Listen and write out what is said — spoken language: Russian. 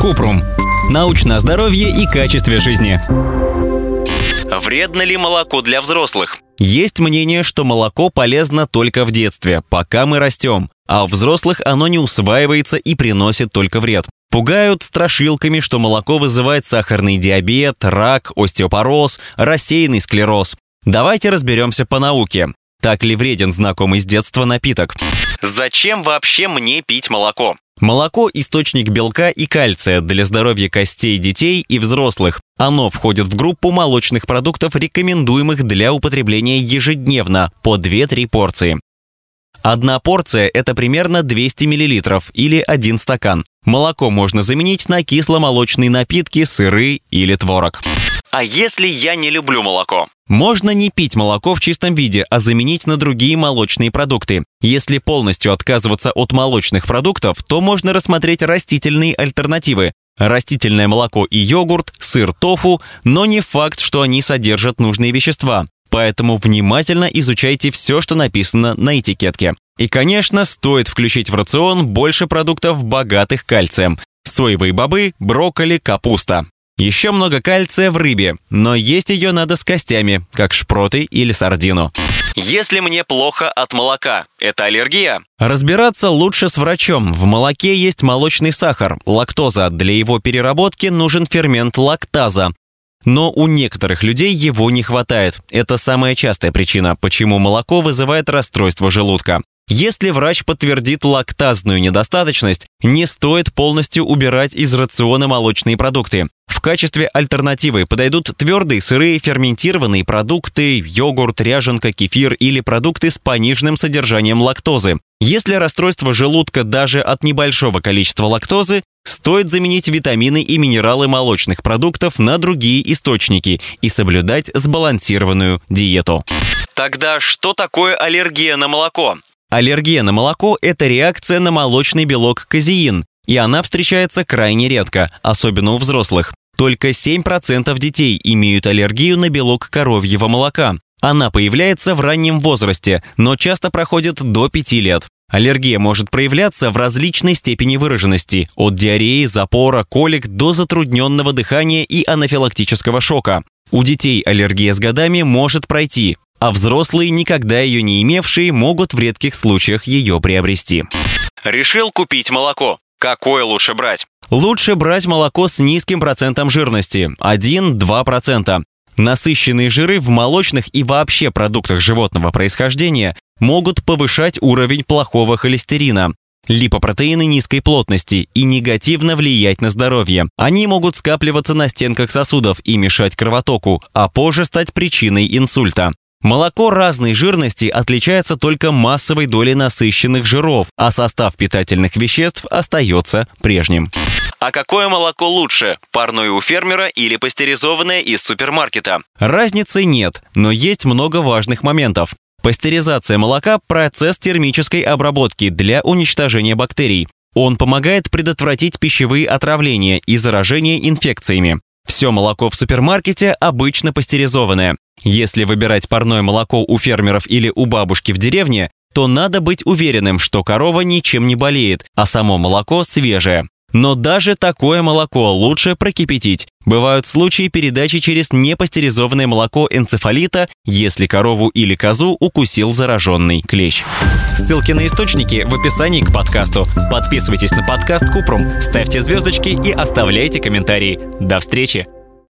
Купрум. Научное здоровье и качестве жизни. Вредно ли молоко для взрослых? Есть мнение, что молоко полезно только в детстве, пока мы растем, а у взрослых оно не усваивается и приносит только вред. Пугают страшилками, что молоко вызывает сахарный диабет, рак, остеопороз, рассеянный склероз. Давайте разберемся по науке. Так ли вреден знакомый с детства напиток? Зачем вообще мне пить молоко? Молоко – источник белка и кальция для здоровья костей детей и взрослых. Оно входит в группу молочных продуктов, рекомендуемых для употребления ежедневно по 2-3 порции. Одна порция – это примерно 200 мл или один стакан. Молоко можно заменить на кисломолочные напитки, сыры или творог. А если я не люблю молоко? Можно не пить молоко в чистом виде, а заменить на другие молочные продукты. Если полностью отказываться от молочных продуктов, то можно рассмотреть растительные альтернативы. Растительное молоко и йогурт, сыр тофу, но не факт, что они содержат нужные вещества. Поэтому внимательно изучайте все, что написано на этикетке. И, конечно, стоит включить в рацион больше продуктов, богатых кальцием. Соевые бобы, брокколи, капуста. Еще много кальция в рыбе, но есть ее надо с костями, как шпроты или сардину. Если мне плохо от молока, это аллергия? Разбираться лучше с врачом. В молоке есть молочный сахар, лактоза. Для его переработки нужен фермент лактаза. Но у некоторых людей его не хватает. Это самая частая причина, почему молоко вызывает расстройство желудка. Если врач подтвердит лактазную недостаточность, не стоит полностью убирать из рациона молочные продукты. В качестве альтернативы подойдут твердые, сырые, ферментированные продукты, йогурт, ряженка, кефир или продукты с пониженным содержанием лактозы. Если расстройство желудка даже от небольшого количества лактозы, стоит заменить витамины и минералы молочных продуктов на другие источники и соблюдать сбалансированную диету. Тогда что такое аллергия на молоко? Аллергия на молоко – это реакция на молочный белок казеин, и она встречается крайне редко, особенно у взрослых. Только 7% детей имеют аллергию на белок коровьего молока. Она появляется в раннем возрасте, но часто проходит до 5 лет. Аллергия может проявляться в различной степени выраженности, от диареи, запора, колик до затрудненного дыхания и анафилактического шока. У детей аллергия с годами может пройти, а взрослые, никогда ее не имевшие, могут в редких случаях ее приобрести. Решил купить молоко. Какое лучше брать? Лучше брать молоко с низким процентом жирности – 1-2%. Насыщенные жиры в молочных и вообще продуктах животного происхождения могут повышать уровень плохого холестерина, липопротеины низкой плотности и негативно влиять на здоровье. Они могут скапливаться на стенках сосудов и мешать кровотоку, а позже стать причиной инсульта. Молоко разной жирности отличается только массовой долей насыщенных жиров, а состав питательных веществ остается прежним. А какое молоко лучше? Парное у фермера или пастеризованное из супермаркета? Разницы нет, но есть много важных моментов. Пастеризация молока – процесс термической обработки для уничтожения бактерий. Он помогает предотвратить пищевые отравления и заражение инфекциями. Все молоко в супермаркете обычно пастеризованное. Если выбирать парное молоко у фермеров или у бабушки в деревне, то надо быть уверенным, что корова ничем не болеет, а само молоко свежее. Но даже такое молоко лучше прокипятить. Бывают случаи передачи через непастеризованное молоко энцефалита, если корову или козу укусил зараженный клещ. Ссылки на источники в описании к подкасту. Подписывайтесь на подкаст Купрум, ставьте звездочки и оставляйте комментарии. До встречи!